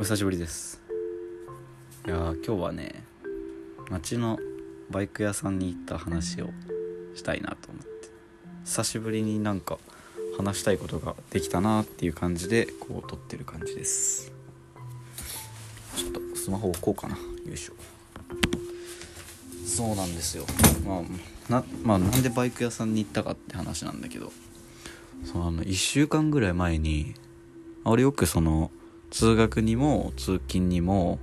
お久しぶりです。いや今日はね街のバイク屋さんに行った話をしたいなと思って。久しぶりになんか話したいことができたなっていう感じでこう撮ってる感じです。ちょっとスマホ置こうかな。よいしょ。そうなんですよ。まあな,、まあ、なんでバイク屋さんに行ったかって話なんだけど。そのあの1週間ぐらい前に俺よくその通学にも通勤にも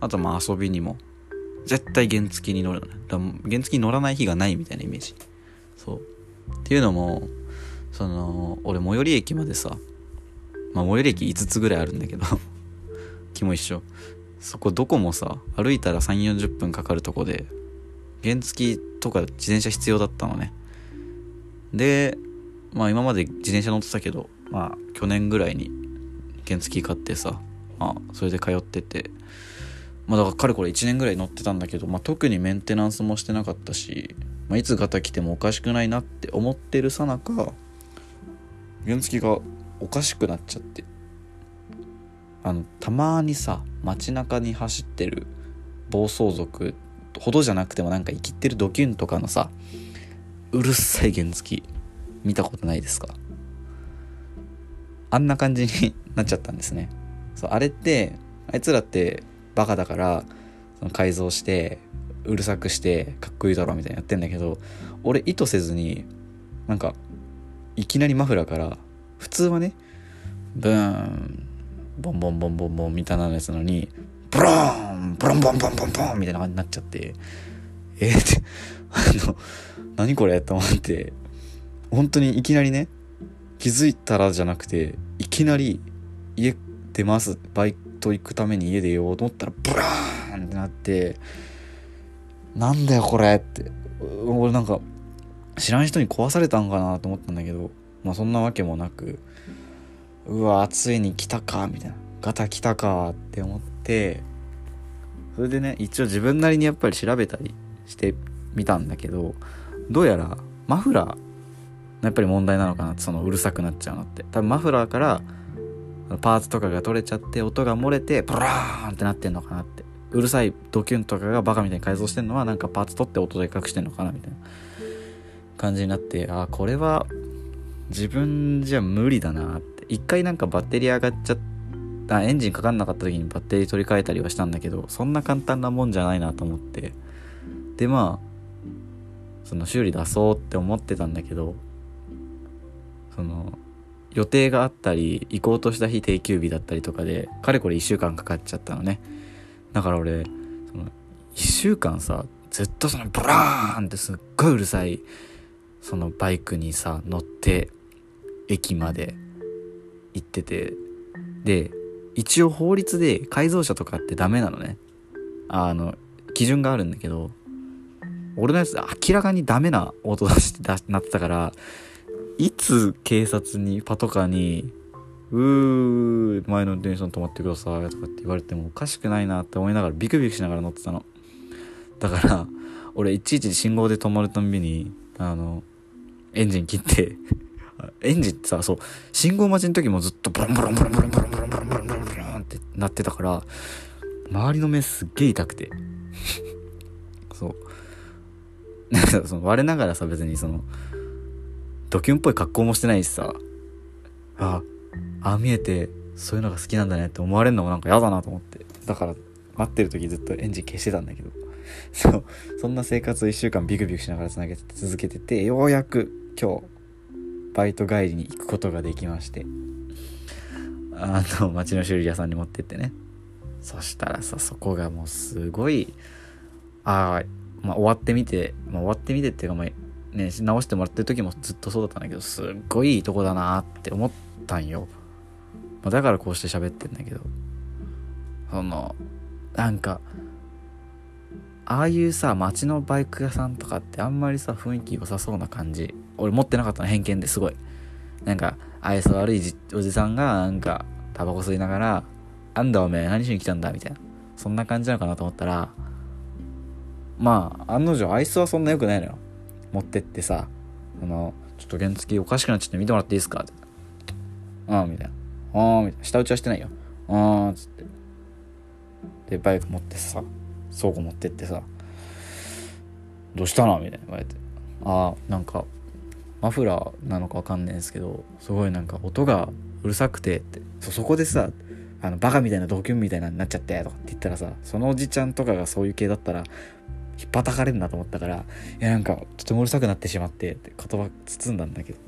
あとまあ遊びにも絶対原付に乗るのね原付に乗らない日がないみたいなイメージ。そう。っていうのもその俺最寄り駅までさまあ最寄り駅5つぐらいあるんだけど 気も一緒。そこどこもさ歩いたら3 4 0分かかるとこで原付とか自転車必要だったのね。でまあ今まで自転車乗ってたけどまあ去年ぐらいに原付買ってさまあそれで通ってて。まあだからかれこれ1年ぐらい乗ってたんだけど、まあ、特にメンテナンスもしてなかったし、まあ、いつガタ来てもおかしくないなって思ってるさなか原付がおかしくなっちゃって。あのたまにさ街中に走ってる暴走族ほどじゃなくてもなんか生きってるドキュンとかのさうるさい原付見たことないですか？あんな感じになっちゃったんですね。そうあれってあいつらってバカだからその改造してうるさくしてかっこいいだろみたいなやってんだけど俺意図せずになんかいきなりマフラーから普通はねブーンボンボンボンボンボンみたいなやつなのにブローンブロンボンボンボンボンみたいな感じになっちゃってえー、ってあの何これと思って本当にいきなりね気づいたらじゃなくていきなり家出ますバイト行くために家出ようと思ったらブラーンってなってなんだよこれって。俺なんか知らん人に壊されたんかなと思ったんだけどまあそんなわけもなくうわついに来たかみたいな。ガタ来たかって思ってそれでね一応自分なりにやっぱり調べたりしてみたんだけどどうやらマフラーやっぱり問題なのかなってそのうるさくなっちゃうのって。多分マフラーからパーツとかが取れちゃって音が漏れてブラーンってなってんのかなって。うるさいドキュンとかがバカみたいに改造してんのはなんかパーツ取って音でかくしてんのかなみたいな感じになってあこれは自分じゃ無理だなって。一回なんかバッテリー上がっちゃったエンジンかかんなかった時にバッテリー取り替えたりはしたんだけどそんな簡単なもんじゃないなと思って。でまあその修理出そうって思ってたんだけどその予定があったり行こうとした日定休日だったりとかでかれこれ1週間かかっちゃったのね。だから俺その1週間さずっとそのブラーンってすっごいうるさいそのバイクにさ乗って駅まで行ってて。で一応法律で改造車とかってダメなのね。あの基準があるんだけど俺のやつ明らかにダメな音出してなってたからいつ警察にパトカーに「うー前の電車止まってください」とかって言われてもおかしくないなって思いながらビクビクしながら乗ってたの。だから俺いちいち信号で止まるたんびにあのエンジン切って エンジンってさそう信号待ちの時もずっとブロンブロンブロンブロンブロンブロンブロンブロンブロンブロンってなってたから周りの目すっげえ痛くて。そう。その我ながらさ別にそのドキュンっぽい格好もしてないしさ。ああ見えてそういうのが好きなんだねって思われるのもなんか嫌だなと思って。だから待ってる時ずっとエンジン消してたんだけど。そう。そんな生活を1週間ビクビクしながらつなげて続けててようやく今日バイト帰りに行くことができまして。あの町の修理屋さんに持ってってね。そしたらさそこがもうすごいああまあ終わってみて、まあ、終わってみてっていうかまあね、直してもらってる時もずっとそうだったんだけど、すっごいいいとこだなって思ったんよ。ま、だからこうして喋ってんだけど、その、なんか、ああいうさ、街のバイク屋さんとかってあんまりさ、雰囲気良さそうな感じ。俺持ってなかったの、偏見ですごい。なんか、愛想悪いおじさんが、なんか、タバコ吸いながら、あんだおめえ何しに来たんだ？みたいな。そんな感じなのかなと思ったら、まあ、案の定愛想はそんな良くないのよ。持ってってさ、あの、ちょっと原付おかしくなっちゃって見てもらっていいですか？って。ああ、みたいな。ああ、みたいな。下打ちはしてないよ。「あー」っつってでバイク持ってさ倉庫持ってってさ「どうしたの?」みたいな言われて「ああなんかマフラーなのか分かんないんですけどすごいなんか音がうるさくて」ってそそこでさあのバカみたいなドキュンみたいなになっちゃってとかって言ったらさそのおじちゃんとかがそういう系だったら引っ叩かれるなと思ったからいやなんかとてもうるさくなってしまってって言葉包んだんだけど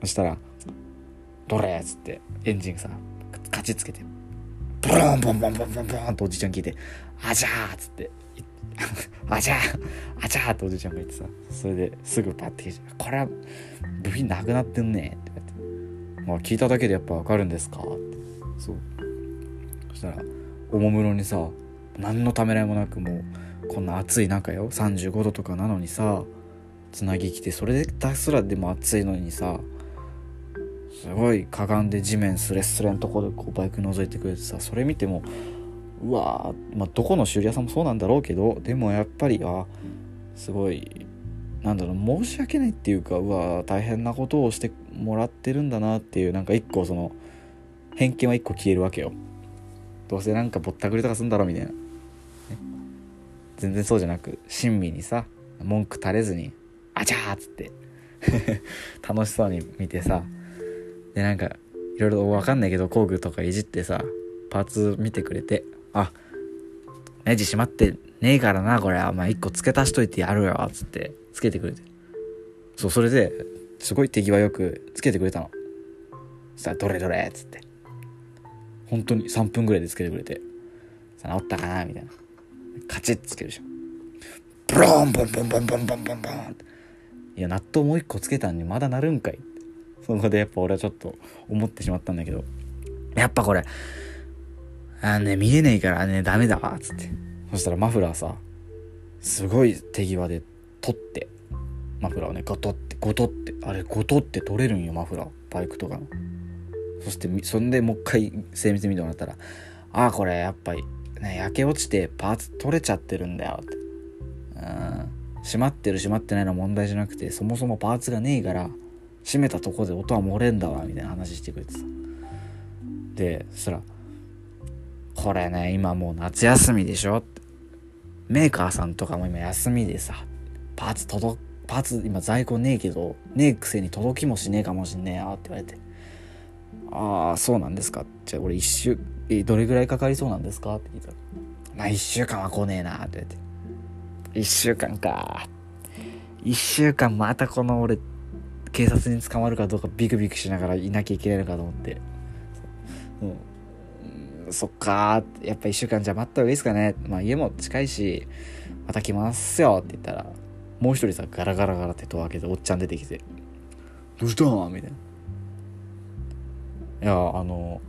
そしたら「どれ?」っつってエンジンさカチッつけてブロンボンボンボンボンボンとおじちゃん聞いて「あじゃー」っつって「あじゃーあじゃー」っておじちゃんが言ってさそれですぐパッて聞いて「これは部品なくなってんね」ってって「まあ聞いただけでやっぱわかるんですか?」ってそうそしたらおもむろにさ何のためらいもなくもうこんな暑い中よ。35度とかなのにさつなぎ来てそれですらでも暑いのにさすごいかがんで地面スレスレのとこでこうバイク覗いてくれてさそれ見てもうわまあどこの修理屋さんもそうなんだろうけどでもやっぱりあすごいなんだろう申し訳ないっていうかうわ大変なことをしてもらってるんだなっていうなんか一個その偏見は一個消えるわけよ。どうせなんかぼったくりとかすんだろみたいな、全然そうじゃなく親身にさ文句垂れずに「あちゃー!」っつって 楽しそうに見てさでなんかいろいろわかんないけど工具とかいじってさパーツ見てくれて「あネジ閉まってねえからなこれお前1個付け足しといてやるよ」っつってつけてくれて。そうそれですごい手際よくつけてくれたの。そしたら「どれどれ」っつって。本当に3分ぐらいでつけてくれて。さ治ったかなみたいな。カチッつけるじゃんブロンボンボンボンボンボンボンボン。いや納豆もう一個つけたんにまだなるんかい。そこでやっぱ俺はちょっと思ってしまったんだけど。やっぱこれあのね見えねえからねダメだわつって。そしたらマフラーさすごい手際で取ってマフラーをねゴトってゴトってあれゴトって取れるんよマフラー。バイクとかの。そしてそんでもう一回精密に見てもらったらああこれやっぱりね焼け落ちてパーツ取れちゃってるんだよ。ってうん。閉まってる閉まってないの問題じゃなくてそもそもパーツがねえから閉めたとこで音は漏れんだわみたいな話してくれてさ。でそしたら「これね今もう夏休みでしょ?」ってメーカーさんとかも今休みでさパーツ届パーツ今在庫ねえけどねえくせに届きもしねえかもしんねえよって言われて「ああそうなんですか」じゃあ俺一週えどれぐらいかかりそうなんですか？って聞いたら「まあ一週間は来ねえな」って言われて。1週間か。1週間またこの俺警察に捕まるかどうかビクビクしながらいなきゃいけないのかと思って。うん。そっかやっぱ1週間じゃ待った方がいいですかね。まあ家も近いしまた来ますよって言ったらもう一人さガラガラガラって戸を開けておっちゃん出てきて「どうしたん?」みたいな。いやあの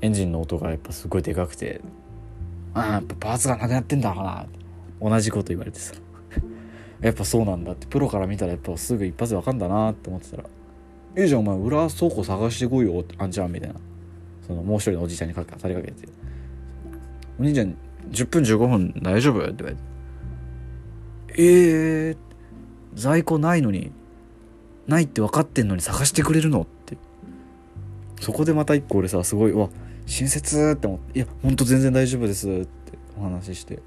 エンジンの音がやっぱすごいでかくて「ああやっぱパーツがなくなってんだろうな」同じこと言われてさ。やっぱそうなんだって。プロから見たらやっぱすぐ一発で分かんだなって思ってたら「いいじゃんお前裏倉庫探してこいよあんちゃん」みたいな。そのもう一人のおじいちゃんに語りかけて「お兄ちゃん10分15分大丈夫?」って言われて「えー、在庫ないのにないって分かってんのに探してくれるの?」そこでまた一個俺さすごい「わ親切」って思って「いやほんと全然大丈夫です」ってお話しして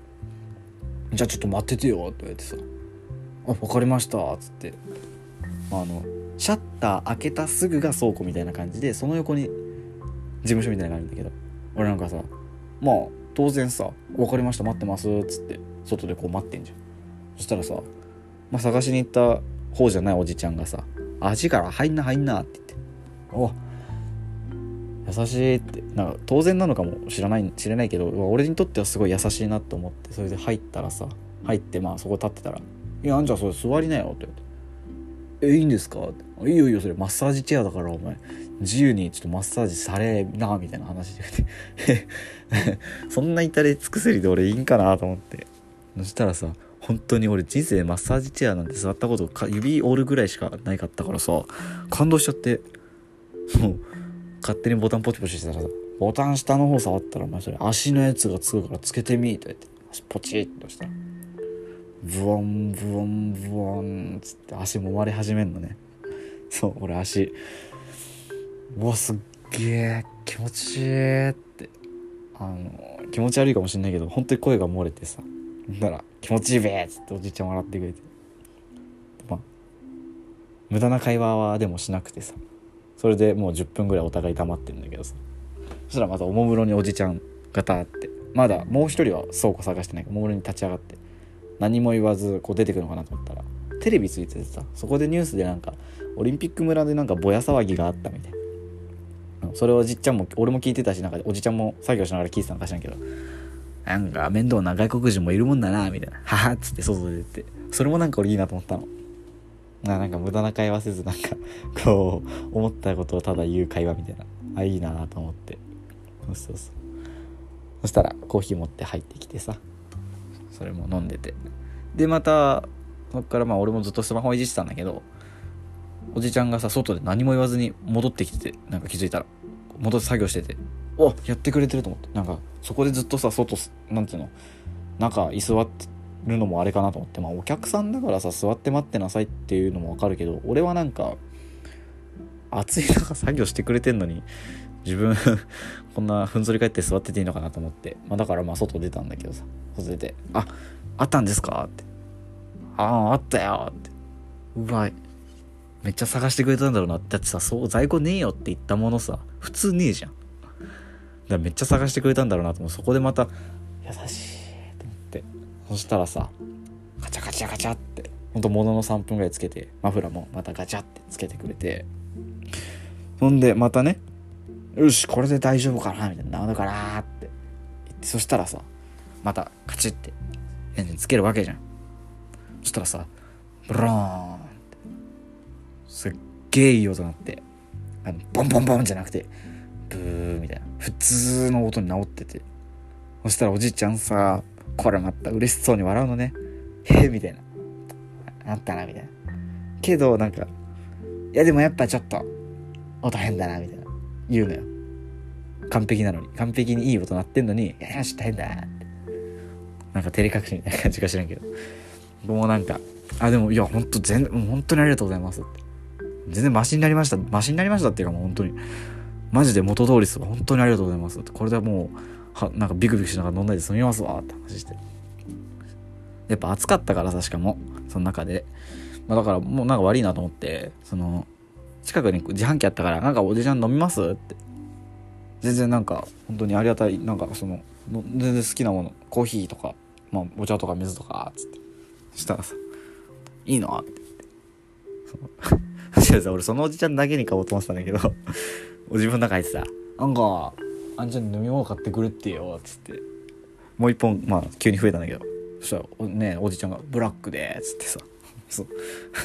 「じゃあちょっと待っててよ」って言われてさ「あ分かりました」っつって。あのシャッター開けたすぐが倉庫みたいな感じでその横に事務所みたいなのがあるんだけど。俺なんかさまあ当然さ「分かりました待ってます」っつって外でこう待ってんじゃん。そしたらさ、まあ、探しに行った方じゃないおじちゃんがさ「味から入んな入んな」って言って「お優しい」ってなんか当然なのかも知らない知れないけど俺にとってはすごい優しいなと思ってそれで入ったらさ入ってまあそこ立ってたら「いやあんちゃんそれ座りなよ」って言われて「えいいんですか?」って「いいよいいよそれマッサージチェアだからお前。自由にちょっとマッサージされな」みたいな話で そんな至れ尽くせりで俺いいんかなと思って。そしたらさ本当に俺人生マッサージチェアなんて座ったことか指折るぐらいしかないかったからさ感動しちゃって。もう勝手にボタンポチポチしてたらさボタン下の方触ったらお前それ足のやつがつくからつけてみと言って足ポチッとした。らブワンブワンブワンつって足揉まれ始めんのね。そう俺足。うわすっげえ気持ちいいって。あの気持ち悪いかもしんないけど本当に声が漏れてさ。だから「気持ちいいべ!」っつっておじいちゃん笑ってくれて。まあ無駄な会話はでもしなくてさ。それでもう10分ぐらいお互い黙ってるんだけどさ。そしたらまたおもむろにおじちゃんがたって。まだもう一人は倉庫探してない。からおもむろに立ち上がって。何も言わずこう出てくるのかなと思ったらテレビついててさそこでニュースでなんかオリンピック村でなんかぼや騒ぎがあったみたいな。それをおじっちゃんも俺も聞いてたしなんかおじちゃんも作業しながら聞いてたのかしらんけどなんか面倒な外国人もいるもんだなみたいな「はは」っつって外で出て。それもなんか俺いいなと思ったの。ななんか無駄な会話せずなんかこう思ったことをただ言う会話みたいな。あいいなと思って。そうそうそう。そしたらコーヒー持って入ってきてさ。それも飲んでて。でまたそっからまあ俺もずっとスマホいじってたんだけどおじちゃんがさ外で何も言わずに戻ってきててなんか気づいたら戻って作業してておやってくれてると思って。なんかそこでずっとさ外なんていうの中居座ってるのもあれかなと思って。まあお客さんだからさ座って待ってなさいっていうのもわかるけど俺はなんか暑い中作業してくれてんのに自分 こんなふんぞり返って座ってていいのかなと思って、まあ、だからまあ外出たんだけどさ。外出て「ああったんですか?」って「あああったよ」って。うわめっちゃ探してくれたんだろうな。だってさそう在庫ねえよって言ったものさ普通ねえじゃん。だからめっちゃ探してくれたんだろうなと思う。そこでまた優しそしたらさガチャガチャガチャってほんとものの3分ぐらいつけてマフラーもまたガチャってつけてくれてほんでまたねよしこれで大丈夫かなみたいななるかなってってそしたらさまたカチッてエンジンつけるわけじゃん。そしたらさブローンってすっげえいい音鳴ってあのボンボンボンじゃなくてブーみたいな普通の音に直ってて。そしたらおじいちゃんさこれまた嬉しそうに笑うのね。へえみたいな。あったなみたいな。けどなんかいやでもやっぱちょっと音変だなみたいな。言うのよ。完璧なのに。完璧にいい音鳴ってんのに「いやよし大変だ」って。なんか照れ隠しみたいな感じか知らんけど。もうなんか「あでもいやほんと全本当にありがとうございます」って全然マシになりました。マシになりましたっていうかもう本当に。マジで元通りです本当にありがとうございます。ってこれでもうはなんかビクビクしながら飲んだり済みますわって話して。やっぱ暑かったからさしかも。その中で、まあ、だからもうなんか悪いなと思ってその近くに自販機あったからなんかおじちゃん飲みますって。全然なんか本当にありがたいなんかその全然好きなものコーヒーとか、まあ、お茶とか水とかっつって。したらさ「いいの?」って。言ってそ 俺そのおじちゃんだけに買おうと思ってたんだけど お自分の中入ってさ「なんかあんちゃん飲み物買ってくれってよ」っつって。もう一本まあ急に増えたんだけど。そしたらおねおじちゃんが「ブラックで」っつってさ。そう。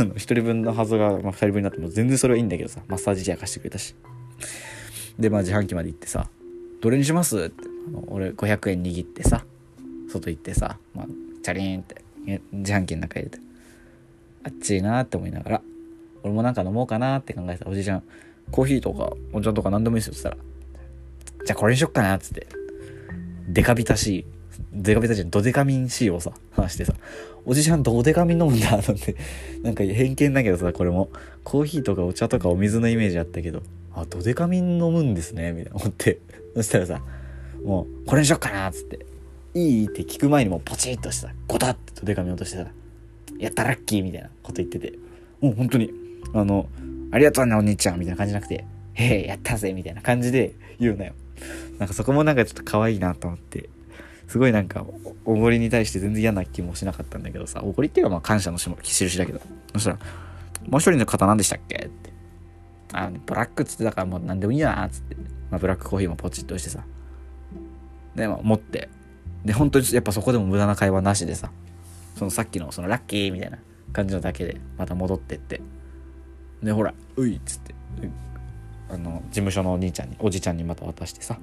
あの1人分のはずが、まあ、2人分になっても全然それはいいんだけどさ。マッサージチェア貸してくれたし。でまあ自販機まで行ってさ「どれにします?」って。あの俺500円握ってさ。外行ってさ、まあ、チャリーンって。自販機の中入れて。あっちいなって思いながら。俺もなんか飲もうかなって考えてたおじいちゃん。コーヒーとかお茶とか何でもいいですよって言ったらじゃあこれにしよっかなっつって。デカビタしいデカビタじゃドデカミン C をさ話してさ。おじちゃんドデカミン飲むんだなんてなんか偏見だけどさこれも。コーヒーとかお茶とかお水のイメージあったけど。あドデカミン飲むんですね。みたいな思って。そしたらさもうこれにしよっかなっつって。いいって聞く前にもポチッとしてさゴタッてドデカミン落としてさやったラッキーみたいなこと言ってて。もう本当にあのありがとうねお兄ちゃん。みたいな感じじゃなくてへえやったぜみたいな感じで言うなよ。なんかそこもなんかちょっと可愛いなと思って。すごいなんかおごりに対して全然嫌な気もしなかったんだけどさ。おごりっていうかまあ感謝の印だけど。そしたら「もう一人の方何でしたっけ?」って「あブラック」っつってたからもう何でもいいやなっつって、まあ、ブラックコーヒーもポチッとしてさ。で、まあ、持って。で本当にやっぱそこでも無駄な会話なしでさ。そのさっきのそのラッキーみたいな感じのだけでまた戻ってって。でほら「うい」っつって。あの事務所のお兄ちゃんにおじちゃんにまた渡してさ。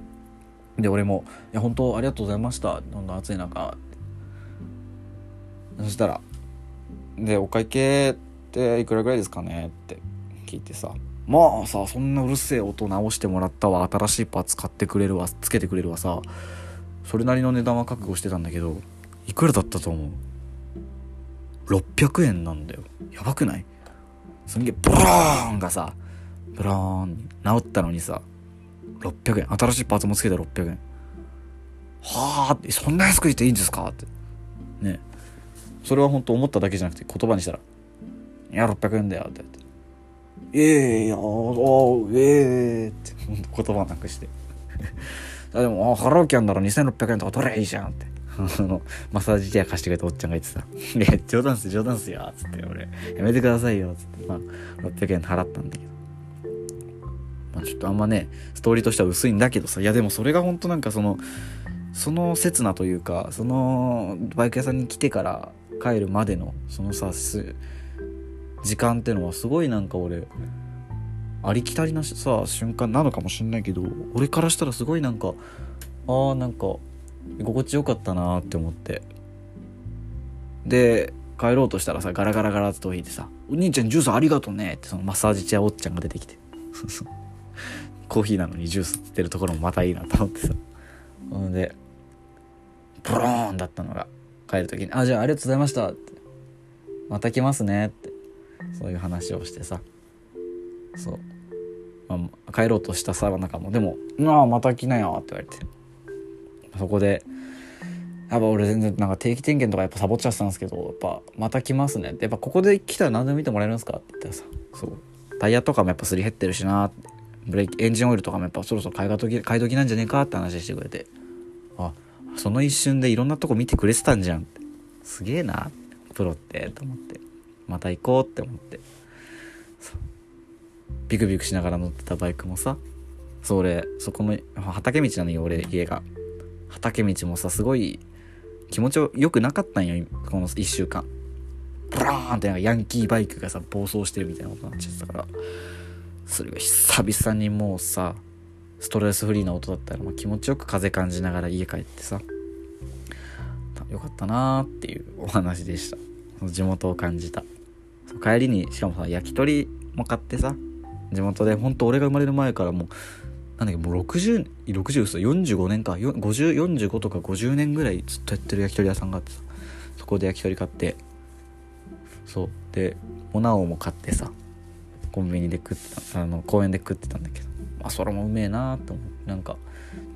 で俺も「いや本当ありがとうございました。どんどん暑い中」そしたら「でお会計っていくらぐらいですかね?」って。聞いてさ「まあさそんなうるせえ音直してもらったわ。新しいパーツ買ってくれるわ。つけてくれるわさ。それなりの値段は覚悟してたんだけどいくらだったと思う？600円なんだよ。やばくない？すんげえブローンがさブローン治ったのにさ600円。新しいパーツもつけた600円。はあってそんな安く言っていいんですかって。ね。それは本当思っただけじゃなくて言葉にしたら「いや600円だよ」って言って「ええー、いやおええー」って。言葉なくして。でもあ払う気あんなら2600円とか取れいいじゃんって。あのマッサージチェア貸してくれたおっちゃんが言ってさ「いや冗談っす冗談っすよ」っつって。俺「やめてくださいよ」っつって。まあ600円払ったんだけど。まあちょっとあんまねストーリーとしては薄いんだけどさいやでもそれが本当なんかそのその刹那というかそのバイク屋さんに来てから帰るまでのそのさ時間ってのはすごいなんか俺ありきたりなさ瞬間なのかもしんないけど俺からしたらすごいなんかあーなんか居心地よかったなって思って。で帰ろうとしたらさガラガラガラって引いてさ「お兄ちゃんジュースありがとうね」ってそのマッサージチェアおっちゃんが出てきて。コーヒーなのにジュースってるところもまたいいなと思ってさ。ほんでブローンだったのが帰る時に「あじゃあありがとうございました」って「また来ますね」って。そういう話をしてさ。そう、まあ、帰ろうとしたさなんかもでも「まあまた来なよ」って言われて。そこでやっぱ俺全然なんか定期点検とかやっぱサボっちゃってたんですけどやっぱまた来ますねって。やっぱここで来たら何でも見てもらえるんですかって言ったらさ。そう。タイヤとかもやっぱすり減ってるしなって。ブレーキエンジンオイルとかもやっぱそろそろ買い時買い時なんじゃねえかって話してくれて。あその一瞬でいろんなとこ見てくれてたんじゃんって。すげえな。プロってと思って。また行こうって思って。ビクビクしながら乗ってたバイクもさ。そう俺そこの畑道なのよ俺家が。畑道もさすごい気持ちよくなかったんよこの1週間。ブラーンってなんかヤンキーバイクがさ暴走してるみたいなことになっちゃってたから。それが久々にもうさストレスフリーな音だったら、まあ、気持ちよく風感じながら家帰ってさよかったなーっていうお話でした。地元を感じた。帰りにしかもさ焼き鳥も買ってさ地元でほんと俺が生まれる前からもうなんだっけもう6060 45年か5045とか50年ぐらいずっとやってる焼き鳥屋さんがあってさそこで焼き鳥買ってそう。でおなおも買ってさコンビニで食ってたあの公園で食ってたんだけどあそれもうめえなと思ってなんか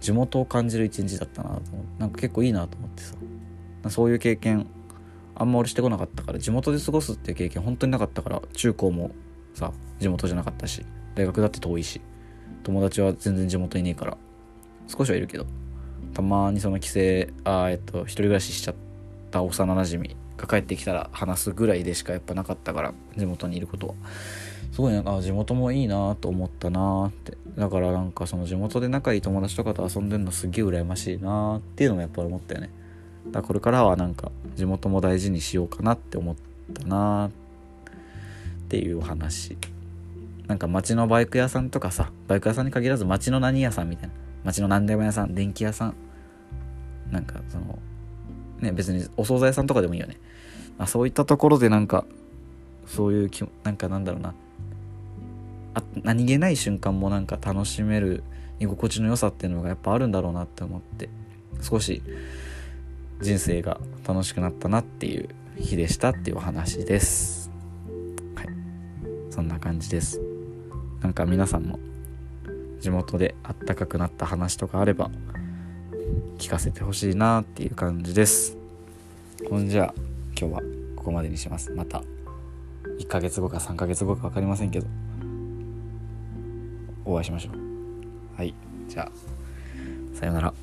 地元を感じる一日だったなと思ってなんか結構いいなと思ってさそういう経験あんま俺してこなかったから地元で過ごすっていう経験本当になかったから中高もさ地元じゃなかったし大学だって遠いし友達は全然地元いねえから少しはいるけどたまにその帰省あえっと一人暮らししちゃった幼なじみが帰ってきたら話すぐらいでしかやっぱなかったから地元にいることは。すごいなんか地元もいいなと思ったなって。だからなんかその地元で仲いい友達とかと遊んでるのすっげえ羨ましいなっていうのもやっぱり思ったよね。だからこれからはなんか地元も大事にしようかなって思ったなっていう話。なんか街のバイク屋さんとかさバイク屋さんに限らず街の何屋さんみたいな。街の何でも屋さん電気屋さん。なんかそのね別にお惣菜屋さんとかでもいいよね、まあ、そういったところでなんかそういうきなんかなんだろうな。あ何気ない瞬間もなんか楽しめる居心地の良さっていうのがやっぱあるんだろうなって思って少し人生が楽しくなったなっていう日でしたっていうお話です。はい。そんな感じです。なんか皆さんも地元であったかくなった話とかあれば聞かせてほしいなっていう感じです。ほんじゃあ今日はここまでにします。また1ヶ月後か3ヶ月後か分かりませんけど。お会いしましょう。はい。じゃあさようなら。